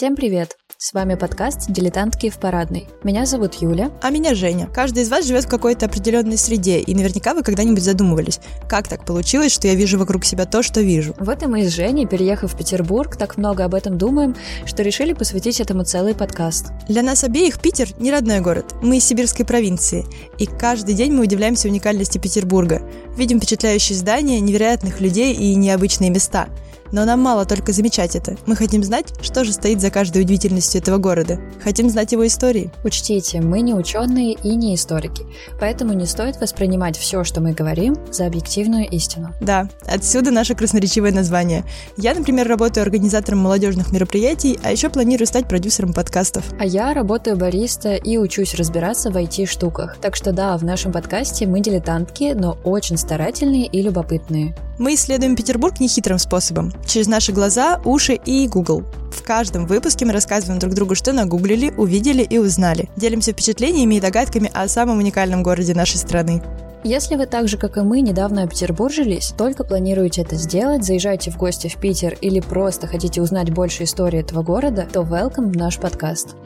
Всем привет! С вами подкаст «Дилетантки в парадной». Меня зовут Юля. А меня Женя. Каждый из вас живет в какой-то определенной среде, и наверняка вы когда-нибудь задумывались, как так получилось, что я вижу вокруг себя то, что вижу. Вот и мы с Женей, переехав в Петербург, так много об этом думаем, что решили посвятить этому целый подкаст. Для нас обеих Питер не родной город. Мы из сибирской провинции, и каждый день мы удивляемся уникальности Петербурга. Видим впечатляющие здания, невероятных людей и необычные места – но нам мало только замечать это. Мы хотим знать, что же стоит за каждой удивительностью этого города. Хотим знать его истории. Учтите, мы не ученые и не историки, поэтому не стоит воспринимать все, что мы говорим, за объективную истину. Да, отсюда наше красноречивое название. Я, например, работаю организатором молодежных мероприятий, а еще планирую стать продюсером подкастов. А я работаю бариста и учусь разбираться в IT-штуках. Так что да, в нашем подкасте мы дилетантки, но очень старательные и любопытные. Мы исследуем Петербург нехитрым способом, через наши глаза, уши и Google. В каждом выпуске мы рассказываем друг другу, что нагуглили, увидели и узнали. Делимся впечатлениями и догадками о самом уникальном городе нашей страны. Если вы так же, как и мы, недавно петербуржились, только планируете это сделать, заезжайте в гости в Питер или просто хотите узнать больше истории этого города, то welcome в наш подкаст.